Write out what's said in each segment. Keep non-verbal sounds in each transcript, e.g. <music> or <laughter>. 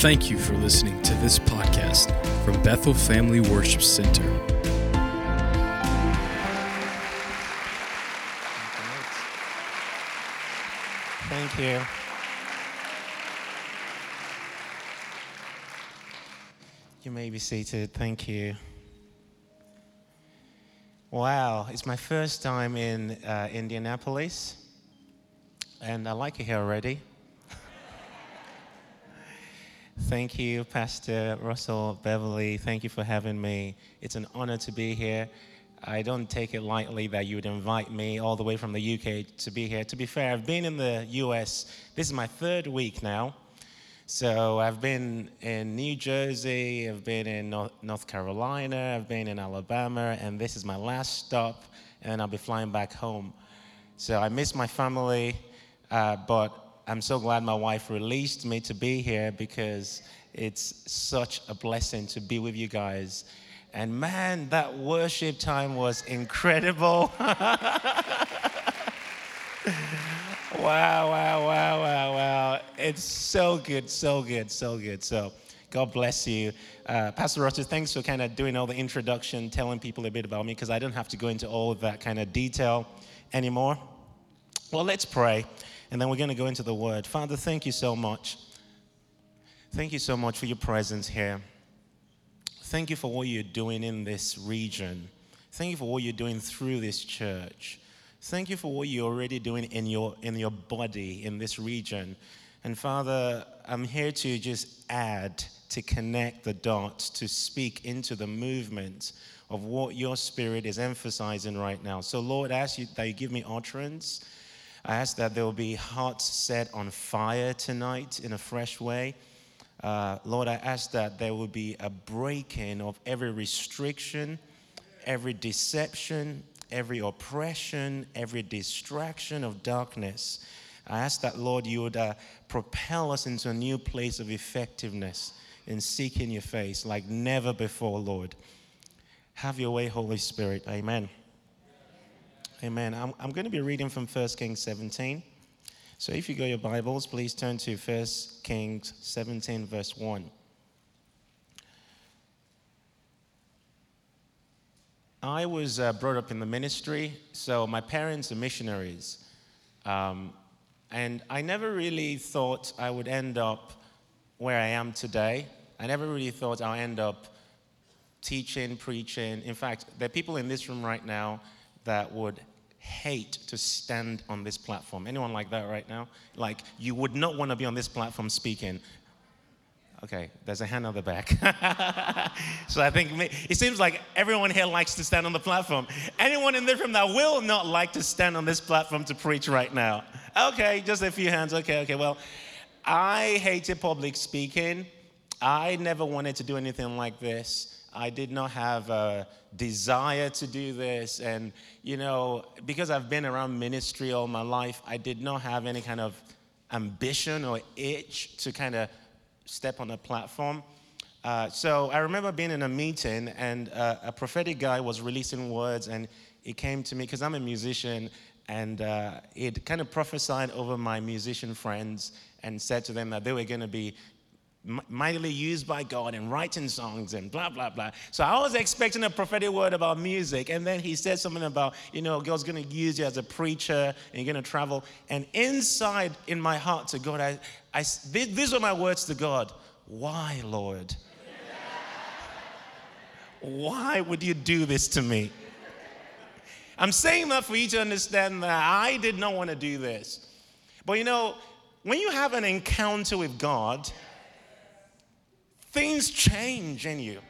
Thank you for listening to this podcast from Bethel Family Worship Center. Thank you. You may be seated. Thank you. Wow, it's my first time in uh, Indianapolis, and I like it here already. Thank you, Pastor Russell Beverly. Thank you for having me. It's an honor to be here. I don't take it lightly that you would invite me all the way from the UK to be here. To be fair, I've been in the US, this is my third week now. So I've been in New Jersey, I've been in North Carolina, I've been in Alabama, and this is my last stop, and I'll be flying back home. So I miss my family, uh, but I'm so glad my wife released me to be here because it's such a blessing to be with you guys. And man, that worship time was incredible. <laughs> Wow, wow, wow, wow, wow. It's so good, so good, so good. So, God bless you. Uh, Pastor Russell, thanks for kind of doing all the introduction, telling people a bit about me, because I don't have to go into all of that kind of detail anymore. Well, let's pray, and then we're going to go into the word. Father, thank you so much. Thank you so much for your presence here. Thank you for what you're doing in this region. Thank you for what you're doing through this church. Thank you for what you're already doing in your, in your body in this region. And Father, I'm here to just add, to connect the dots, to speak into the movement of what your spirit is emphasizing right now. So, Lord, I ask you that you give me utterance. I ask that there will be hearts set on fire tonight in a fresh way. Uh, Lord, I ask that there will be a breaking of every restriction, every deception, every oppression, every distraction of darkness. I ask that, Lord, you would uh, propel us into a new place of effectiveness in seeking your face like never before, Lord. Have your way, Holy Spirit. Amen. Amen. I'm, I'm going to be reading from 1 Kings 17. So if you go your Bibles, please turn to 1 Kings 17, verse 1. I was uh, brought up in the ministry, so my parents are missionaries. Um, and I never really thought I would end up where I am today. I never really thought I'll end up teaching, preaching. In fact, there are people in this room right now that would hate to stand on this platform. Anyone like that right now? Like, you would not want to be on this platform speaking. Okay, there's a hand on the back. <laughs> so I think it seems like everyone here likes to stand on the platform. Anyone in this room that will not like to stand on this platform to preach right now? Okay, just a few hands. Okay, okay. Well, I hated public speaking. I never wanted to do anything like this. I did not have a desire to do this. And, you know, because I've been around ministry all my life, I did not have any kind of ambition or itch to kind of step on a platform. Uh, so I remember being in a meeting and uh, a prophetic guy was releasing words and it came to me because I'm a musician and uh, it kind of prophesied over my musician friends and said to them that they were going to be mightily used by God in writing songs and blah, blah, blah. So I was expecting a prophetic word about music. And then he said something about, you know, God's going to use you as a preacher and you're going to travel. And inside in my heart to God, I, I, these were my words to God Why, Lord? Why would you do this to me? I'm saying that for you to understand that I did not want to do this. But you know, when you have an encounter with God, things change in you.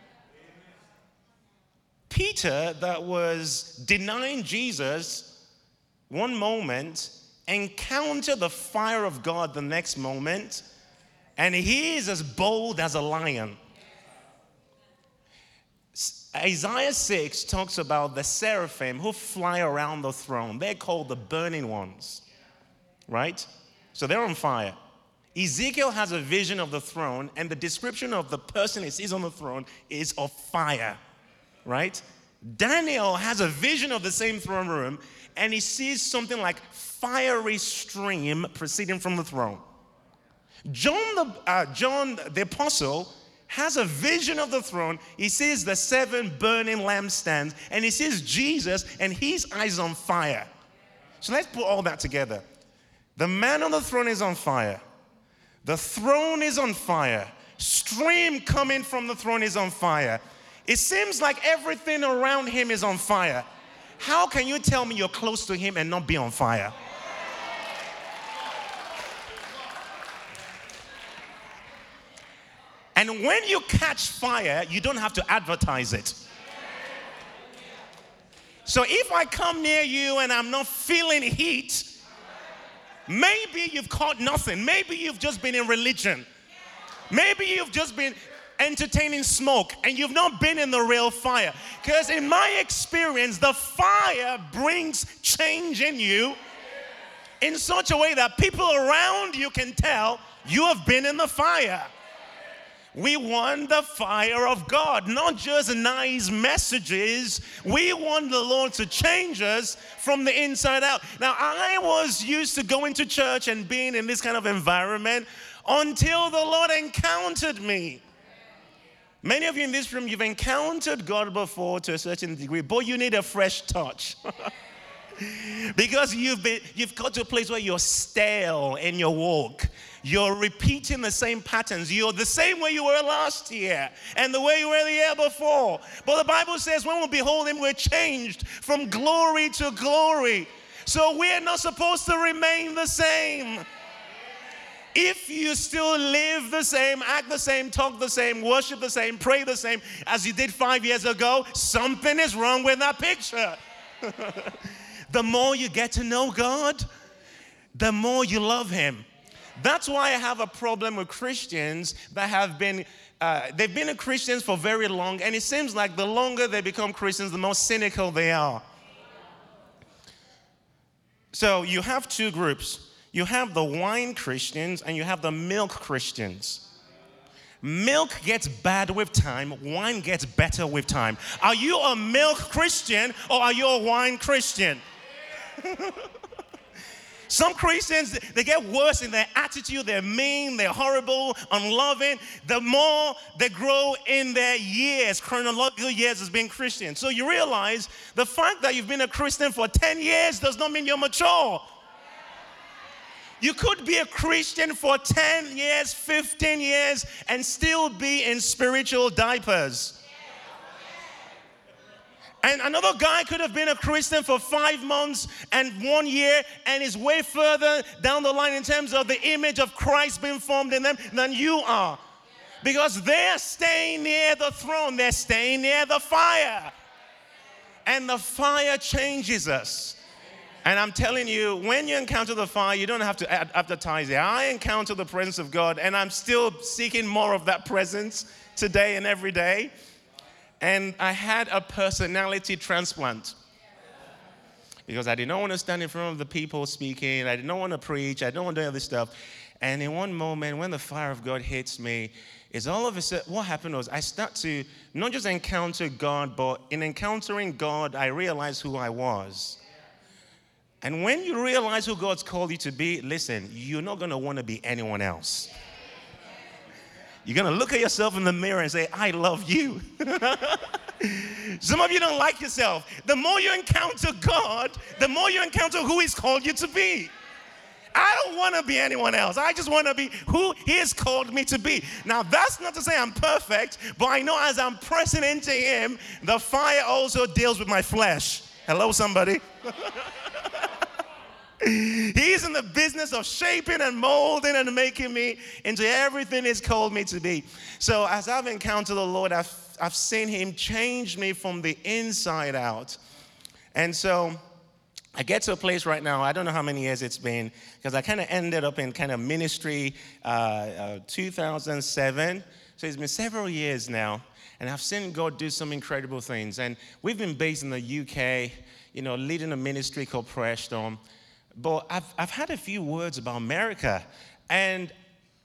Peter, that was denying Jesus one moment, encountered the fire of God the next moment, and he is as bold as a lion. Isaiah 6 talks about the seraphim who fly around the throne. They're called the burning ones, right? So they're on fire. Ezekiel has a vision of the throne, and the description of the person he sees on the throne is of fire, right? Daniel has a vision of the same throne room, and he sees something like fiery stream proceeding from the throne. John the, uh, John the apostle has a vision of the throne. He sees the seven burning lampstands, and he sees Jesus, and his eyes on fire. So let's put all that together. The man on the throne is on fire. The throne is on fire. Stream coming from the throne is on fire. It seems like everything around him is on fire. How can you tell me you're close to him and not be on fire? And when you catch fire, you don't have to advertise it. So if I come near you and I'm not feeling heat, maybe you've caught nothing. Maybe you've just been in religion. Maybe you've just been entertaining smoke and you've not been in the real fire. Because in my experience, the fire brings change in you in such a way that people around you can tell you have been in the fire. We want the fire of God, not just nice messages. We want the Lord to change us from the inside out. Now, I was used to going to church and being in this kind of environment until the Lord encountered me. Many of you in this room, you've encountered God before to a certain degree, but you need a fresh touch. <laughs> because you've been you've got to a place where you're stale in your walk you're repeating the same patterns you're the same way you were last year and the way you were the year before but the bible says when we behold him we're changed from glory to glory so we're not supposed to remain the same if you still live the same, act the same, talk the same, worship the same, pray the same as you did five years ago, something is wrong with that picture. <laughs> the more you get to know God, the more you love Him. That's why I have a problem with Christians that have been, uh, they've been Christians for very long, and it seems like the longer they become Christians, the more cynical they are. So you have two groups you have the wine Christians and you have the milk Christians. Milk gets bad with time, wine gets better with time. Are you a milk Christian or are you a wine Christian? <laughs> Some Christians, they get worse in their attitude. They're mean, they're horrible, unloving. The more they grow in their years, chronological years as being Christian. So you realize the fact that you've been a Christian for 10 years does not mean you're mature. You could be a Christian for 10 years, 15 years, and still be in spiritual diapers. And another guy could have been a Christian for five months and one year and is way further down the line in terms of the image of Christ being formed in them than you are. Because they're staying near the throne, they're staying near the fire. And the fire changes us. And I'm telling you, when you encounter the fire, you don't have to advertise it. I encounter the presence of God, and I'm still seeking more of that presence today and every day. And I had a personality transplant because I did not want to stand in front of the people speaking. I did not want to preach. I didn't want to do all this stuff. And in one moment, when the fire of God hits me, is all of a sudden what happened was I start to not just encounter God, but in encountering God, I realized who I was. And when you realize who God's called you to be, listen, you're not going to want to be anyone else. You're going to look at yourself in the mirror and say, I love you. <laughs> Some of you don't like yourself. The more you encounter God, the more you encounter who He's called you to be. I don't want to be anyone else. I just want to be who He has called me to be. Now, that's not to say I'm perfect, but I know as I'm pressing into Him, the fire also deals with my flesh. Hello, somebody. <laughs> He's in the business of shaping and molding and making me into everything He's called me to be. So, as I've encountered the Lord, I've, I've seen Him change me from the inside out. And so, I get to a place right now, I don't know how many years it's been, because I kind of ended up in kind of ministry uh, uh, 2007. So, it's been several years now. And I've seen God do some incredible things. And we've been based in the UK, you know, leading a ministry called Prayer Storm. But I've, I've had a few words about America. And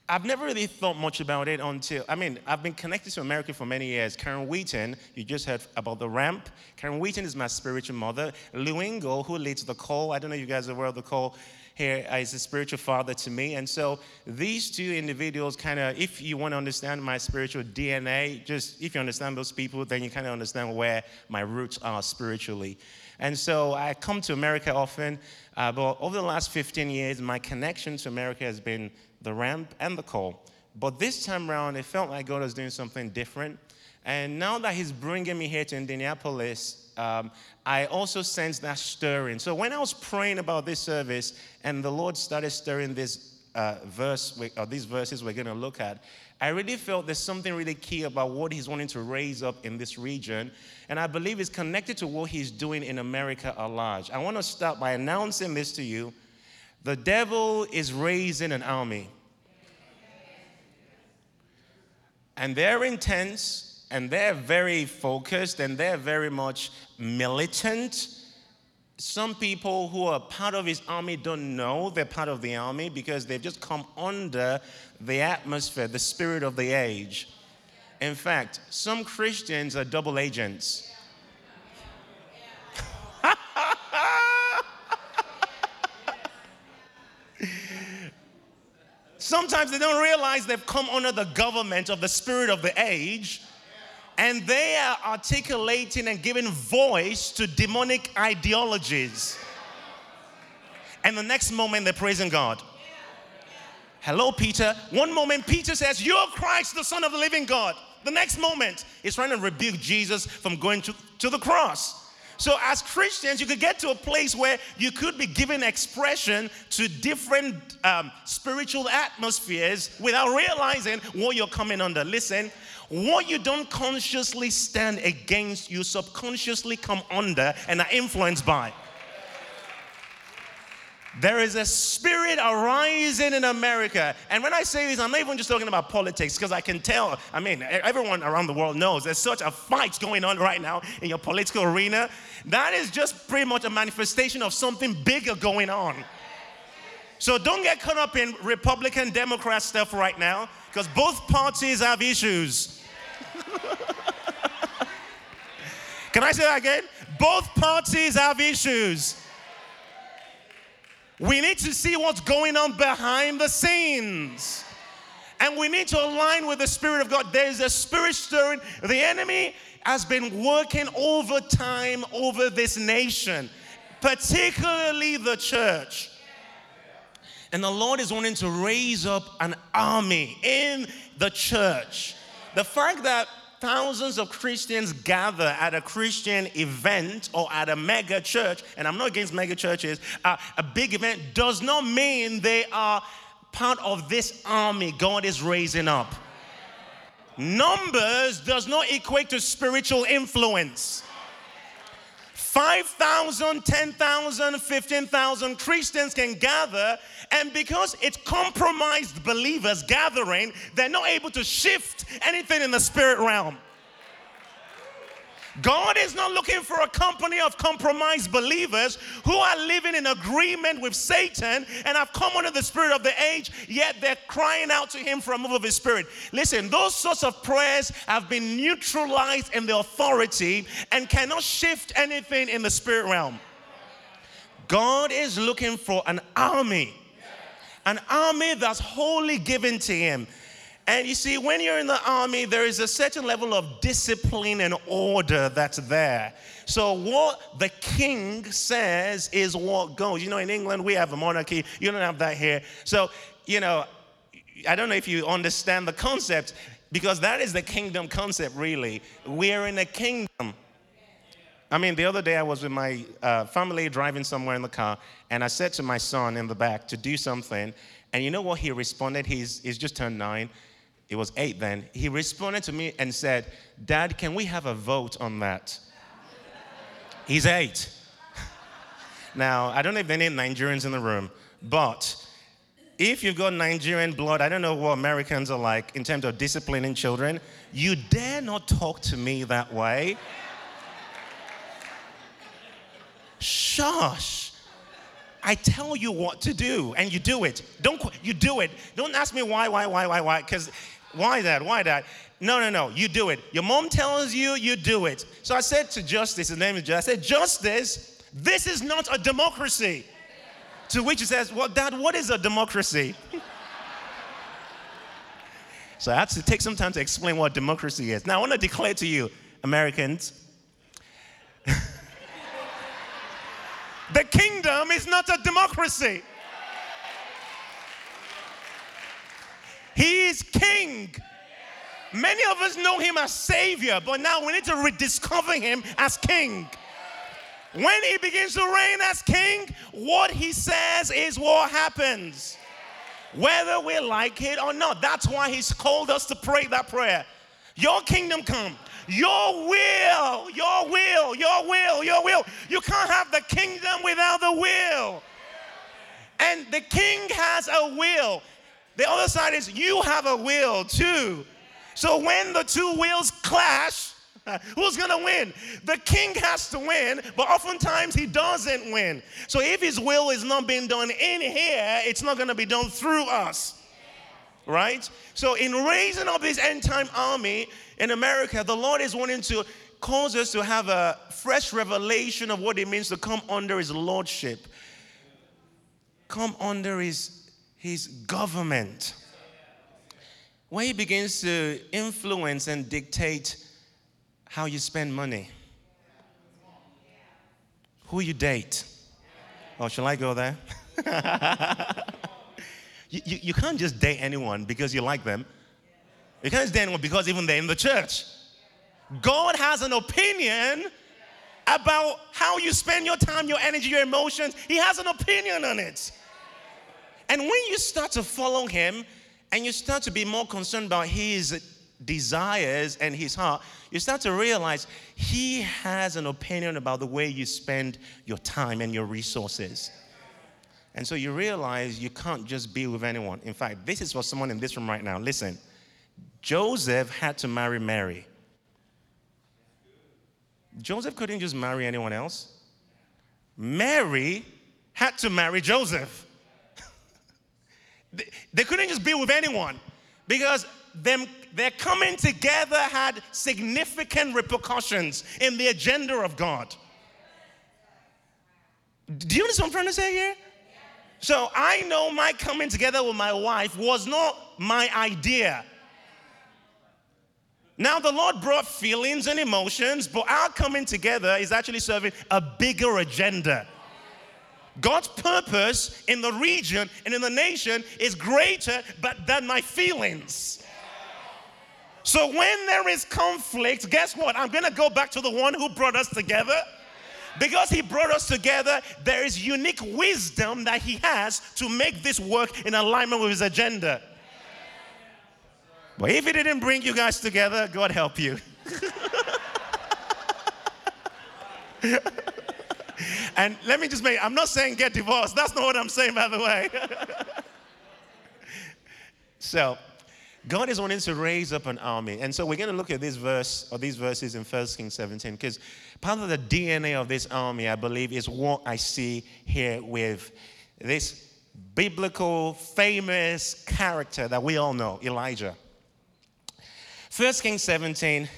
I've never really thought much about it until, I mean, I've been connected to America for many years. Karen Wheaton, you just heard about the ramp. Karen Wheaton is my spiritual mother. Lou Engle, who leads the call, I don't know if you guys are aware of the call here, is a spiritual father to me. And so these two individuals kind of, if you want to understand my spiritual DNA, just if you understand those people, then you kind of understand where my roots are spiritually. And so I come to America often, uh, but over the last 15 years, my connection to America has been the ramp, and the call. But this time around, it felt like God was doing something different. And now that He's bringing me here to Indianapolis, um, I also sense that stirring. So when I was praying about this service, and the Lord started stirring this uh, verse, or these verses we're going to look at, I really felt there's something really key about what He's wanting to raise up in this region. And I believe it's connected to what He's doing in America at large. I want to start by announcing this to you the devil is raising an army. And they're intense and they're very focused and they're very much militant. Some people who are part of his army don't know they're part of the army because they've just come under the atmosphere, the spirit of the age. In fact, some Christians are double agents. <laughs> Sometimes they don't realize they've come under the government of the spirit of the age, and they are articulating and giving voice to demonic ideologies. And the next moment, they're praising God. Hello, Peter. One moment, Peter says, You're Christ, the Son of the living God. The next moment, he's trying to rebuke Jesus from going to, to the cross. So, as Christians, you could get to a place where you could be giving expression to different um, spiritual atmospheres without realizing what you're coming under. Listen, what you don't consciously stand against, you subconsciously come under and are influenced by. There is a spirit arising in America. And when I say this, I'm not even just talking about politics because I can tell, I mean, everyone around the world knows there's such a fight going on right now in your political arena. That is just pretty much a manifestation of something bigger going on. So don't get caught up in Republican Democrat stuff right now because both parties have issues. <laughs> Can I say that again? Both parties have issues. We need to see what's going on behind the scenes. And we need to align with the Spirit of God. There's a spirit stirring. The enemy has been working over time over this nation, particularly the church. And the Lord is wanting to raise up an army in the church. The fact that thousands of Christians gather at a Christian event or at a mega church, and I'm not against mega churches, uh, a big event does not mean they are part of this army God is raising up. Numbers does not equate to spiritual influence. 5,000, 10,000, 15,000 Christians can gather, and because it's compromised believers gathering, they're not able to shift anything in the spirit realm. God is not looking for a company of compromised believers who are living in agreement with Satan and have come under the spirit of the age, yet they're crying out to Him for a move of His Spirit. Listen, those sorts of prayers have been neutralized in the authority and cannot shift anything in the spirit realm. God is looking for an army, an army that's wholly given to Him. And you see, when you're in the army, there is a certain level of discipline and order that's there. So, what the king says is what goes. You know, in England, we have a monarchy. You don't have that here. So, you know, I don't know if you understand the concept because that is the kingdom concept, really. We're in a kingdom. I mean, the other day I was with my uh, family driving somewhere in the car, and I said to my son in the back to do something. And you know what he responded? He's, he's just turned nine it was eight then, he responded to me and said, Dad, can we have a vote on that? He's eight. <laughs> now, I don't know if any Nigerians in the room, but if you've got Nigerian blood, I don't know what Americans are like in terms of disciplining children. You dare not talk to me that way. Shush. I tell you what to do and you do it. Don't you do it. Don't ask me why, why, why, why, why, because why that, why that. No, no, no, you do it. Your mom tells you, you do it. So I said to Justice, his name is Justice, I said, Justice, this is not a democracy. To which he says, Well, Dad, what is a democracy? <laughs> so I had to take some time to explain what democracy is. Now I want to declare to you, Americans, <laughs> the kingdom is not a democracy. He is king. Many of us know him as Savior, but now we need to rediscover him as King. When he begins to reign as King, what he says is what happens. Whether we like it or not. That's why he's called us to pray that prayer. Your kingdom come. Your will, your will, your will, your will. You can't have the kingdom without the will. And the king has a will. The other side is you have a will too. So when the two wills clash, <laughs> Who's gonna win? The king has to win, but oftentimes he doesn't win. So if his will is not being done in here, it's not gonna be done through us. Right? So in raising up this end time army in America, the Lord is wanting to cause us to have a fresh revelation of what it means to come under his lordship. Come under his, his government when he begins to influence and dictate how you spend money, who you date. Oh, shall I go there? <laughs> you, you, you, can't just date anyone because you like them. You can't just date anyone because even they're in the church. God has an opinion about how you spend your time, your energy, your emotions. He has an opinion on it. And when you start to follow Him, and you start to be more concerned about his desires and his heart, you start to realize he has an opinion about the way you spend your time and your resources. And so you realize you can't just be with anyone. In fact, this is for someone in this room right now. Listen, Joseph had to marry Mary. Joseph couldn't just marry anyone else. Mary had to marry Joseph. They couldn't just be with anyone because them their coming together had significant repercussions in the agenda of God. Do you understand what I'm trying to say here? So I know my coming together with my wife was not my idea. Now the Lord brought feelings and emotions, but our coming together is actually serving a bigger agenda. God's purpose in the region and in the nation is greater but than my feelings. So when there is conflict, guess what? I'm going to go back to the one who brought us together. Because he brought us together, there is unique wisdom that he has to make this work in alignment with his agenda. But if he didn't bring you guys together, God help you. <laughs> <laughs> And let me just make, I'm not saying get divorced. That's not what I'm saying, by the way. <laughs> so, God is wanting to raise up an army. And so we're going to look at this verse or these verses in 1 Kings 17 because part of the DNA of this army, I believe, is what I see here with this biblical, famous character that we all know, Elijah. 1 Kings 17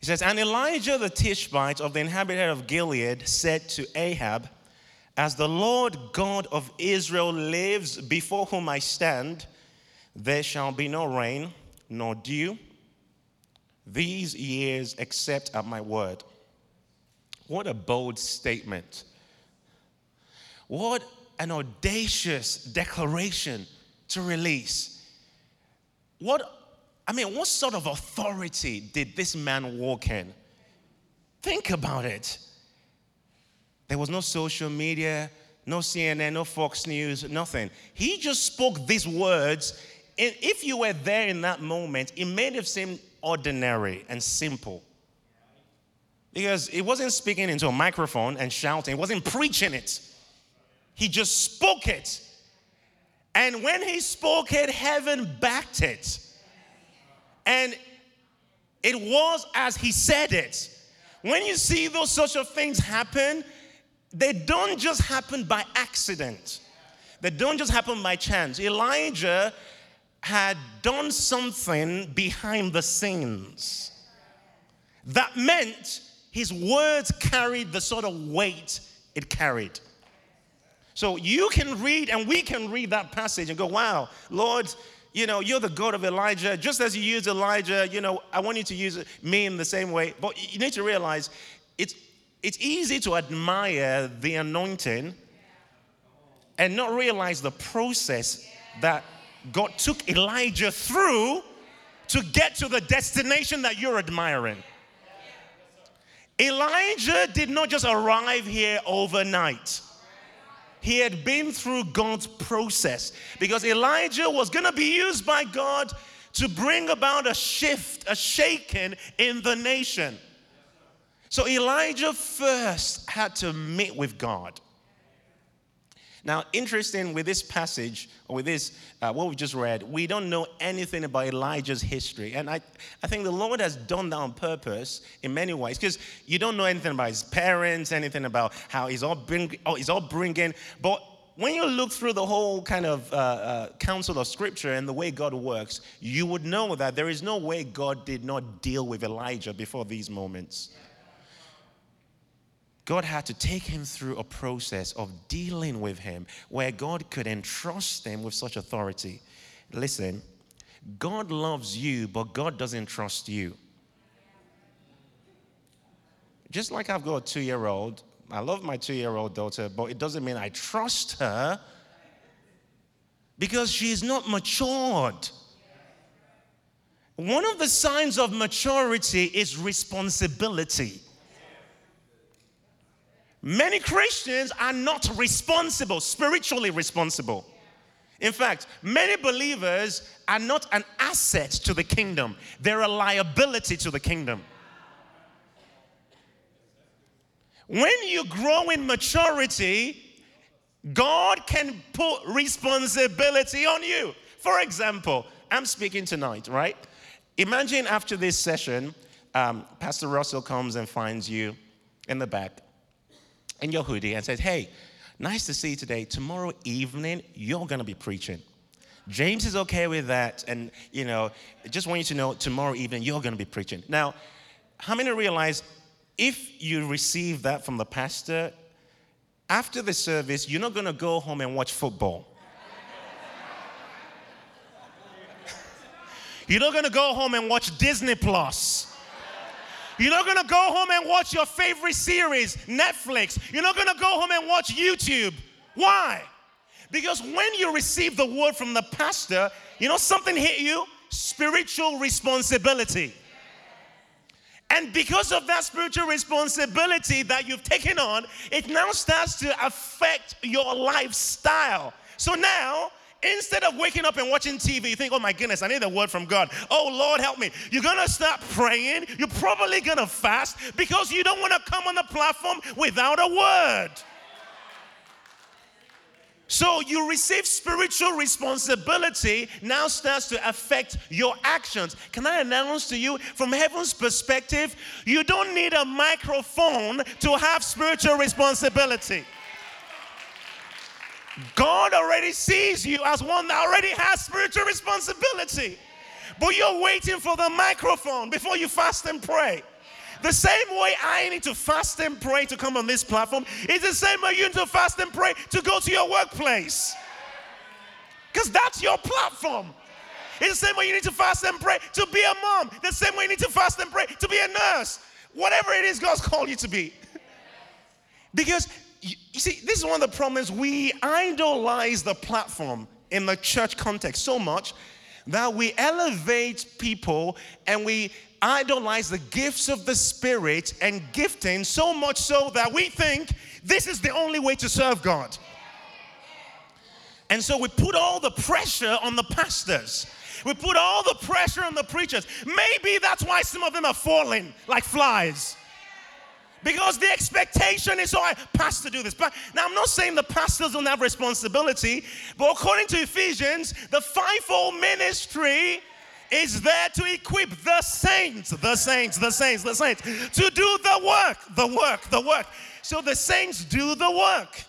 he says, And Elijah the Tishbite of the inhabitant of Gilead said to Ahab, As the Lord God of Israel lives before whom I stand, there shall be no rain nor dew these years except at my word. What a bold statement. What an audacious declaration to release. What I mean, what sort of authority did this man walk in? Think about it. There was no social media, no CNN, no Fox News, nothing. He just spoke these words. And if you were there in that moment, it made it seem ordinary and simple. Because he wasn't speaking into a microphone and shouting, he wasn't preaching it. He just spoke it. And when he spoke it, heaven backed it. And it was as he said it. When you see those social things happen, they don't just happen by accident, they don't just happen by chance. Elijah had done something behind the scenes that meant his words carried the sort of weight it carried. So you can read, and we can read that passage and go, wow, Lord, you know, you're the God of Elijah. Just as you use Elijah, you know, I want you to use me in the same way. But you need to realize it's, it's easy to admire the anointing and not realize the process that God took Elijah through to get to the destination that you're admiring. Elijah did not just arrive here overnight. He had been through God's process because Elijah was going to be used by God to bring about a shift, a shaking in the nation. So Elijah first had to meet with God. Now, interesting with this passage, or with this, uh, what we just read, we don't know anything about Elijah's history. And I, I think the Lord has done that on purpose in many ways, because you don't know anything about his parents, anything about how he's all, bring, oh, he's all bringing. But when you look through the whole kind of uh, uh, counsel of scripture and the way God works, you would know that there is no way God did not deal with Elijah before these moments. God had to take him through a process of dealing with him where God could entrust him with such authority. Listen, God loves you, but God doesn't trust you. Just like I've got a two year old, I love my two year old daughter, but it doesn't mean I trust her because she's not matured. One of the signs of maturity is responsibility. Many Christians are not responsible, spiritually responsible. In fact, many believers are not an asset to the kingdom, they're a liability to the kingdom. When you grow in maturity, God can put responsibility on you. For example, I'm speaking tonight, right? Imagine after this session, um, Pastor Russell comes and finds you in the back in your hoodie and says, Hey, nice to see you today. Tomorrow evening, you're going to be preaching. James is okay with that. And, you know, just want you to know tomorrow evening, you're going to be preaching. Now, how many realize if you receive that from the pastor, after the service, you're not going to go home and watch football? <laughs> you're not going to go home and watch Disney Plus. You're not going to go home and watch your favorite series, Netflix. You're not going to go home and watch YouTube. Why? Because when you receive the word from the pastor, you know something hit you? Spiritual responsibility. And because of that spiritual responsibility that you've taken on, it now starts to affect your lifestyle. So now, Instead of waking up and watching TV, you think, oh my goodness, I need a word from God. Oh Lord, help me. You're going to start praying. You're probably going to fast because you don't want to come on the platform without a word. So you receive spiritual responsibility now starts to affect your actions. Can I announce to you from heaven's perspective, you don't need a microphone to have spiritual responsibility. God already sees you as one that already has spiritual responsibility. But you're waiting for the microphone before you fast and pray. The same way I need to fast and pray to come on this platform is the same way you need to fast and pray to go to your workplace. Because that's your platform. It's the same way you need to fast and pray to be a mom. The same way you need to fast and pray to be a nurse. Whatever it is God's called you to be. <laughs> because you, see, this is one of the problems. We idolize the platform in the church context so much that we elevate people and we idolize the gifts of the Spirit and gifting so much so that we think this is the only way to serve God. And so we put all the pressure on the pastors. We put all the pressure on the preachers. Maybe that's why some of them are falling like flies. Because the expectation is, I pastor do this. But now I'm not saying the pastors don't have responsibility, but according to Ephesians, the fivefold ministry is there to equip the saints, the saints, the saints, the saints, to do the work, the work, the work. So the saints do the work.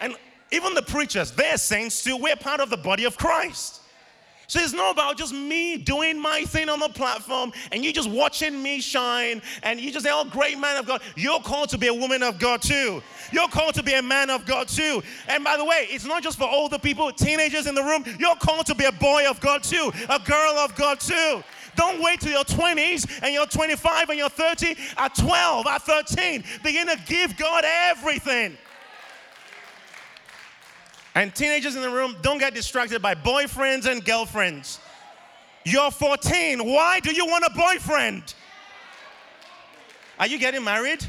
And even the preachers, they're saints too. We're part of the body of Christ. So it's not about just me doing my thing on the platform and you just watching me shine and you just say, oh, great man of God. You're called to be a woman of God too. You're called to be a man of God too. And by the way, it's not just for older people, teenagers in the room. You're called to be a boy of God too, a girl of God too. Don't wait till your 20s and you're 25 and you're 30. At 12, at 13, begin to give God everything. And teenagers in the room, don't get distracted by boyfriends and girlfriends. You're 14. Why do you want a boyfriend? Are you getting married?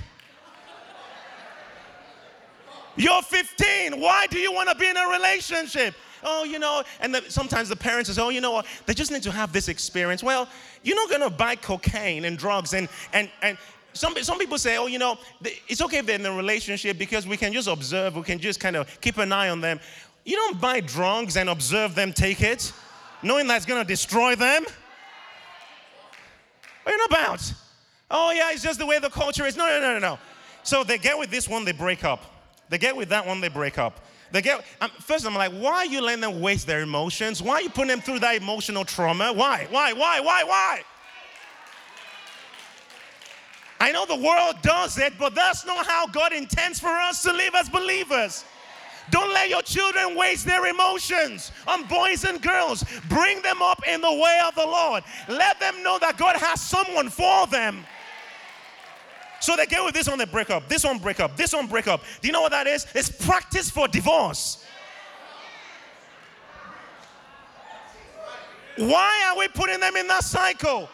You're 15. Why do you want to be in a relationship? Oh, you know, and the, sometimes the parents say, oh, you know what, they just need to have this experience. Well, you're not going to buy cocaine and drugs and, and, and some, some people say, oh, you know, it's okay if they're in a relationship because we can just observe, we can just kind of keep an eye on them. You don't buy drugs and observe them take it, knowing that's going to destroy them. What are you about? Oh, yeah, it's just the way the culture is. No, no, no, no, no. So they get with this one, they break up. They get with that one, they break up. They get, um, first, I'm like, why are you letting them waste their emotions? Why are you putting them through that emotional trauma? Why? Why? Why? Why? Why? I know the world does it, but that's not how God intends for us to live as believers. Don't let your children waste their emotions on boys and girls. Bring them up in the way of the Lord. Let them know that God has someone for them. So they get with this one, they break up. This one break up. This one break up. Do you know what that is? It's practice for divorce. Why are we putting them in that cycle?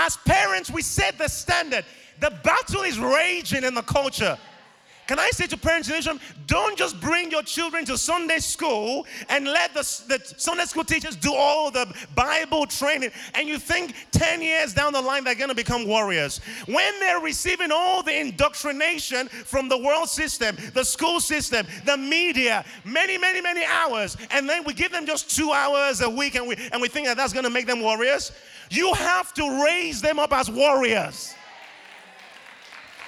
As parents, we set the standard. The battle is raging in the culture. Can I say to parents room, don't just bring your children to Sunday school and let the, the Sunday school teachers do all the Bible training and you think 10 years down the line they're going to become warriors. When they're receiving all the indoctrination from the world system, the school system, the media, many, many, many hours, and then we give them just two hours a week and we, and we think that that's going to make them warriors, you have to raise them up as warriors.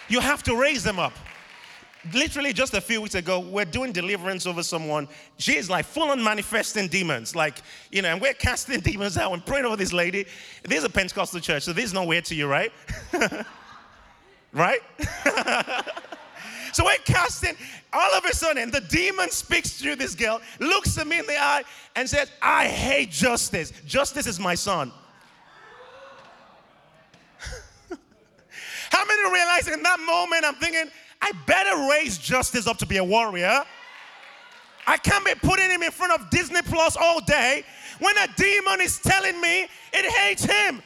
You have to raise them up literally just a few weeks ago, we're doing deliverance over someone. She's like full on manifesting demons. Like, you know, and we're casting <laughs> demons out and praying over this lady. This is a Pentecostal church, so this is not weird to you, right? <laughs> right? <laughs> so we're casting. All of a sudden, the demon speaks through this girl, looks at me in the eye, and says, I hate justice. Justice is my son. How many realize in that moment I'm thinking, I better raise justice up to be a warrior. I can't be putting him in front of Disney Plus all day when a demon is telling me it hates him.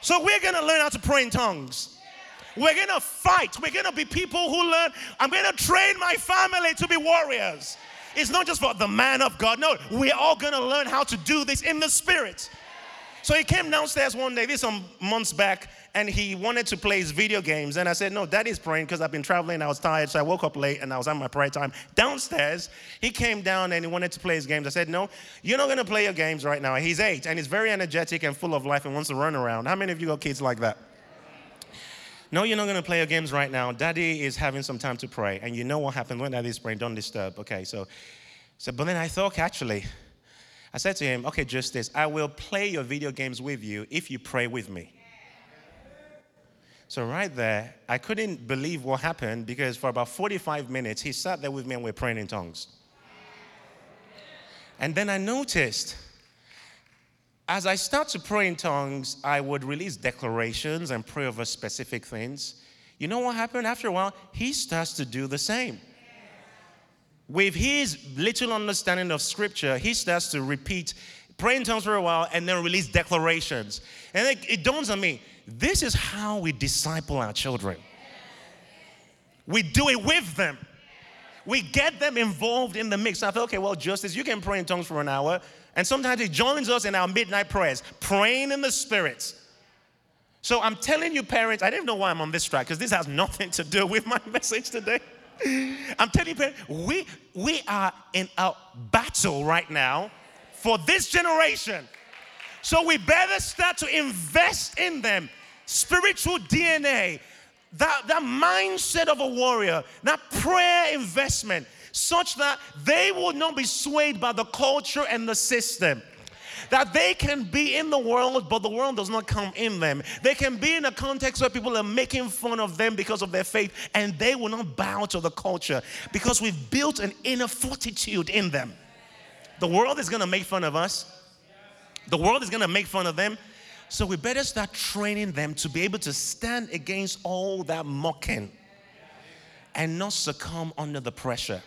So we're going to learn how to pray in tongues. We're going to fight. We're going to be people who learn. I'm going to train my family to be warriors. It's not just for the man of God. No, we're all going to learn how to do this in the spirit. So he came downstairs one day, this some months back, and he wanted to play his video games. And I said, No, daddy's praying because I've been traveling. I was tired. So I woke up late and I was on my prayer time. Downstairs, he came down and he wanted to play his games. I said, No, you're not going to play your games right now. He's eight and he's very energetic and full of life and wants to run around. How many of you got kids like that? No, you're not going to play your games right now. Daddy is having some time to pray. And you know what happens when daddy's praying. Don't disturb. Okay, so, so but then I thought, actually, I said to him, okay, just this. I will play your video games with you if you pray with me. So, right there, I couldn't believe what happened because for about 45 minutes, he sat there with me and we're praying in tongues. And then I noticed as I start to pray in tongues, I would release declarations and pray over specific things. You know what happened? After a while, he starts to do the same with his little understanding of scripture, he starts to repeat, pray in tongues for a while, and then release declarations. And it, it dawns on me this is how we disciple our children. We do it with them. We get them involved in the mix. I thought, okay, well, Justice, you can pray in tongues for an hour. And sometimes he joins us in our midnight prayers, praying in the spirits. So I'm telling you, parents, I didn't know why I'm on this track because this has <laughs> nothing to do with my message today. I'm telling you, we, we are in a battle right now for this generation. So we better start to invest in them. Spiritual DNA, that, that mindset of a warrior, that prayer investment, such that they will not be swayed by the culture and the system that they can be in the world, but the world does not come in them. They can be in a context where people are making fun of them because of their faith, and they will not bow to the culture because we've built an inner fortitude in them. The world is going to make fun of us, the world is going to make fun of them. So we better start training them to be able to stand against all that mocking and not succumb under the pressure.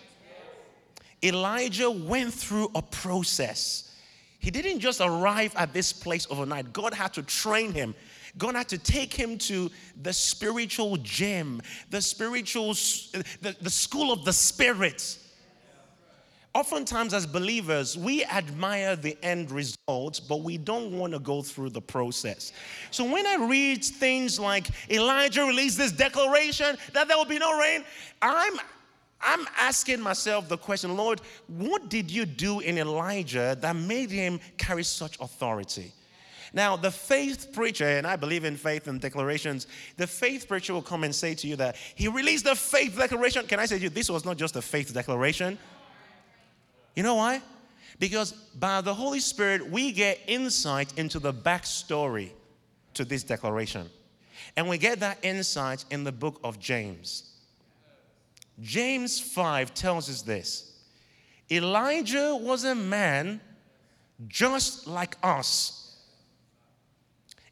Elijah went through a process he didn't just arrive at this place overnight. God had to train him. God had to take him to the spiritual gym, the spiritual, the, the school of the spirit. Oftentimes, as believers, we admire the end result, but we don't want to go through the process. So, when I read things like Elijah released this declaration that there will be no rain, I'm I'm asking myself the question, Lord, what did you do in Elijah that made him carry such authority? Now, the faith preacher, and I believe in faith and declarations, the faith preacher will come and say to you that he released the faith declaration. Can I say to you, this was not just a faith declaration? You know why? Because by the Holy Spirit, we get insight into the backstory to this declaration. And we get that insight in the book of James. James 5 tells us this Elijah was a man just like us.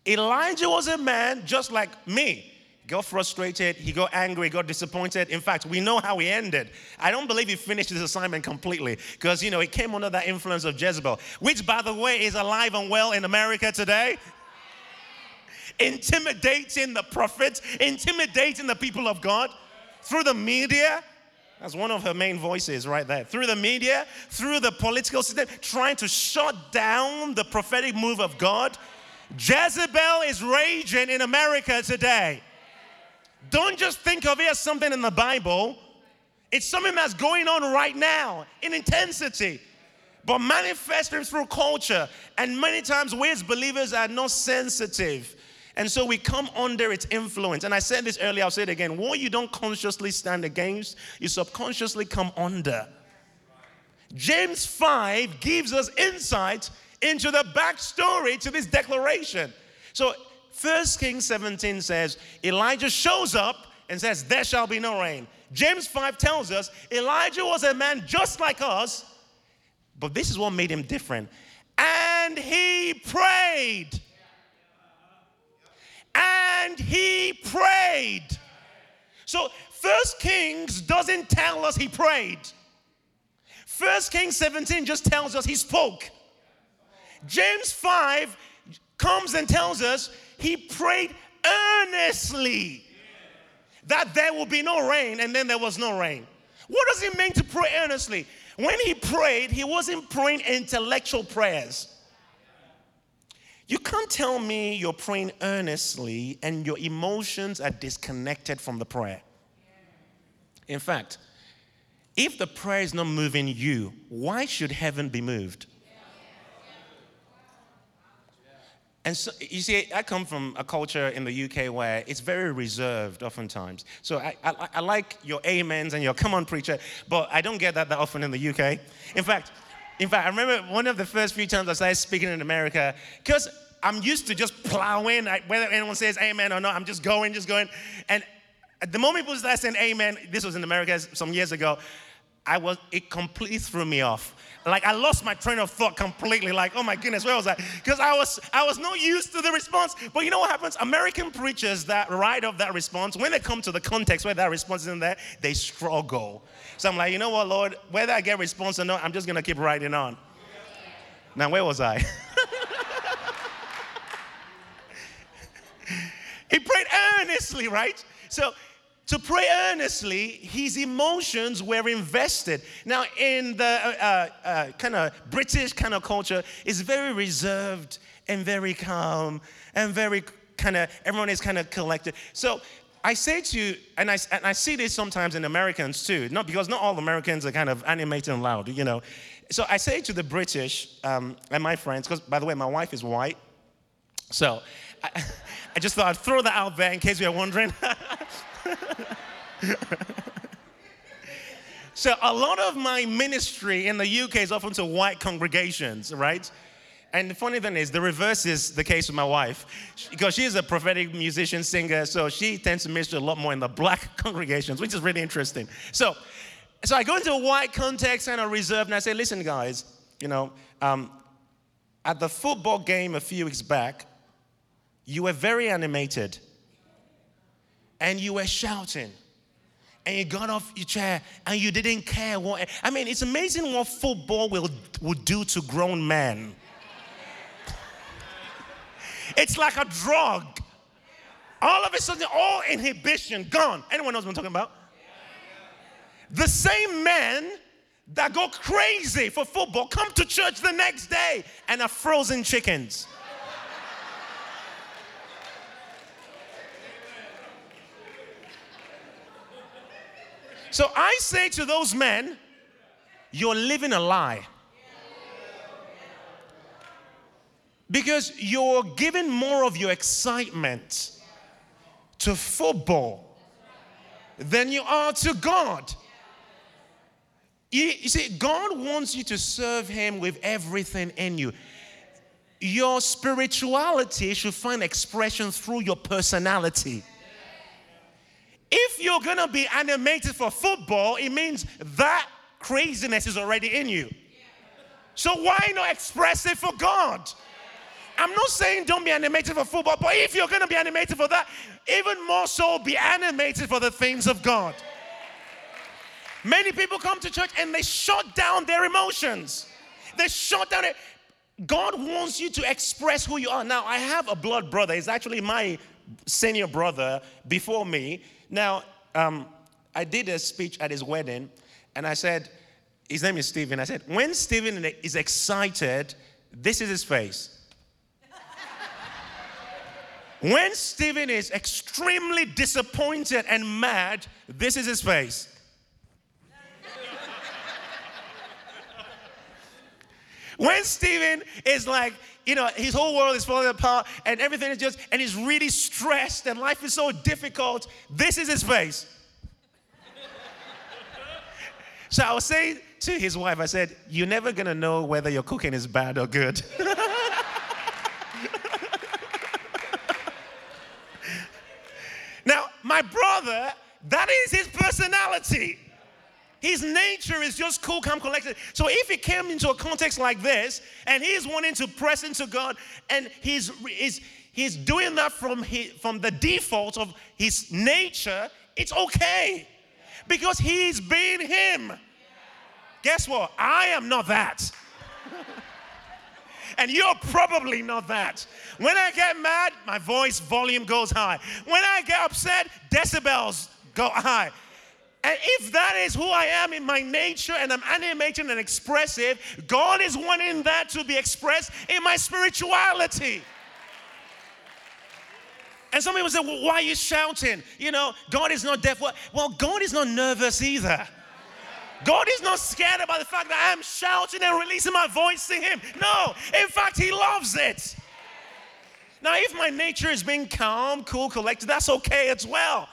Elijah was a man just like me. He got frustrated, he got angry, he got disappointed. In fact, we know how he ended. I don't believe he finished his assignment completely because, you know, he came under that influence of Jezebel, which, by the way, is alive and well in America today. Intimidating the prophets, intimidating the people of God through the media. That's one of her main voices right there. Through the media, through the political system, trying to shut down the prophetic move of God. Jezebel is raging in America today. Don't just think of it as something in the Bible, it's something that's going on right now in intensity, but manifesting through culture. And many times, we as believers are not sensitive and so we come under its influence. And I said this earlier, I'll say it again. What you don't consciously stand against, you subconsciously come under. James 5 gives us insight into the backstory to this declaration. So 1 Kings 17 says, Elijah shows up and says, There shall be no rain. James 5 tells us Elijah was a man just like us, but this is what made him different. And he prayed and he prayed. So First Kings doesn't tell us he prayed. First Kings 17 just tells us he spoke. James 5 comes and tells us he prayed earnestly that there will be no rain, and then there was no rain. What does it mean to pray earnestly? When he prayed, he wasn't praying intellectual prayers. You can't tell me you're praying earnestly and your emotions are disconnected from the prayer. In fact, if the prayer is not moving you, why should heaven be moved? And so, you see, I come from a culture in the UK where it's very reserved oftentimes. So I, I, I like your amens and your come on preacher, but I don't get that that often in the UK. In fact, in fact, I remember one of the first few times I started speaking in America, because I'm used to just plowing, whether anyone says amen or not, I'm just going, just going. And at the moment people started saying amen, this was in America some years ago, I was, it completely threw me off. Like I lost my train of thought completely. Like, oh my goodness, where was I? Because I was, I was not used to the response. But you know what happens? American preachers that write off that response, when they come to the context where that response is in there, they struggle. So I'm like, you know what, Lord, whether I get response or not, I'm just gonna keep writing on. Now, where was I? <laughs> he prayed earnestly, right? So, to pray earnestly, his emotions were invested. Now, in the uh, uh, uh kind of British kind of culture, it's very reserved and very calm and very kind of, everyone is kind of collected. So, I say to you, and I, and I see this sometimes in Americans too, not because not all Americans are kind of animated and loud, you know. So I say to the British um, and my friends, because by the way, my wife is white. So I, <laughs> I, just thought I'd throw that out there in case you're wondering. <laughs> <laughs> so a lot of my ministry in the UK is often to white congregations, right? And the funny thing is, the reverse is the case with my wife, because she's a prophetic musician, singer, so she tends to minister a lot more in the black <laughs> congregations, which is really interesting. So, so I go into a white context and a reserve, and I say, listen, guys, you know, um, at the football game a few weeks back, you were very animated and you were shouting and you got off your chair and you didn't care what. I mean, it's amazing what football will, will do to grown men. It's like a drug. All of a sudden, all inhibition gone. Anyone knows what I'm talking about? The same men that go crazy for football come to church the next day and are frozen chickens. So I say to those men, you're living a lie. Because you're giving more of your excitement to football than you are to God. You, you, see, God wants you to serve Him with everything in you. Your spirituality should find expression through your personality. If you're gonna be animated for football, it means that craziness is already in you. So why not express it for God? I'm not saying don't be animated for football, but if you're gonna be animated for that, even more so be animated for the things of God. Many people come to church and they shut down their emotions. They shut down it. God wants you to express who you are. Now, I have a blood brother. He's actually my senior brother before me. Now, um, I did a speech at his wedding, and I said, his name is Stephen. I said, when Stephen is excited, this is his face. <laughs> when Stephen is extremely disappointed and mad, this is his face. <laughs> When Stephen is like, you know, his whole world is falling apart and everything is just, and he's really stressed and life is so difficult, this is his face. <laughs> so I was saying to his wife, I said, You're never gonna know whether your cooking is bad or good. <laughs> now, my brother, that is his personality. His nature is just cool, calm, collected. So if he came into a context like this and he's wanting to press into God and he's, he's, he's doing that from, his, from the default of his nature, it's okay because he's being him. Guess what? I am not that. <laughs> and you're probably not that. When I get mad, my voice volume goes high. When I get upset, decibels go high. And if that is who I am in my nature and I'm animated and expressive, God is wanting that to be expressed in my spirituality. And some people say, well, why are you shouting? You know, God is not deaf. Well, God is not nervous either. God is not scared about the fact that I'm shouting and releasing my voice to Him. No, in fact, He loves it. Now, if my nature is being calm, cool, collected, that's okay as well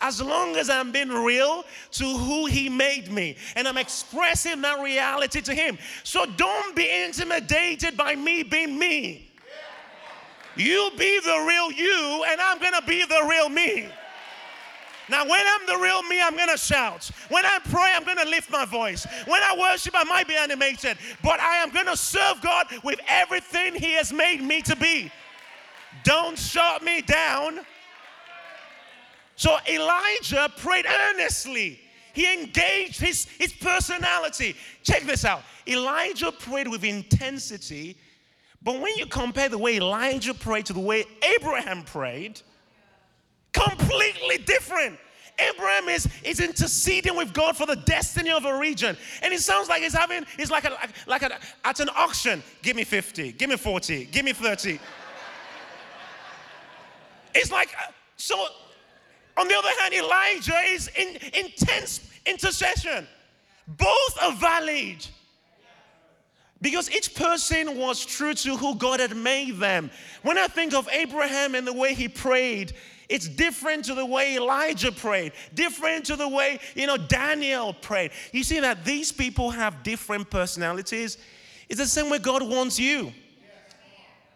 as long as I'm being real to who He made me and I'm expressing that reality to Him. So don't be intimidated by me being me. You be the real you, and I'm gonna be the real me. Now, when I'm the real me, I'm gonna shout. When I pray, I'm gonna lift my voice. When I worship, I might be animated, but I am gonna serve God with everything He has made me to be. Don't shut me down. So Elijah prayed earnestly. He engaged his, his personality. Check this out. Elijah prayed with intensity, but when you compare the way Elijah prayed to the way Abraham prayed, completely different. Abraham is, is interceding with God for the destiny of a region. And it sounds like he's having, he's like, a, like a, at an auction. Give me 50, give me 40, give me 30. It's like, uh, so on the other hand, Elijah is in intense intercession. Both are valid. Because each person was true to who God had made them. When I think of Abraham and the way he prayed, it's different to the way Elijah prayed, different to the way, you know, Daniel prayed. You see that these people have different personalities. It's the same way God wants you.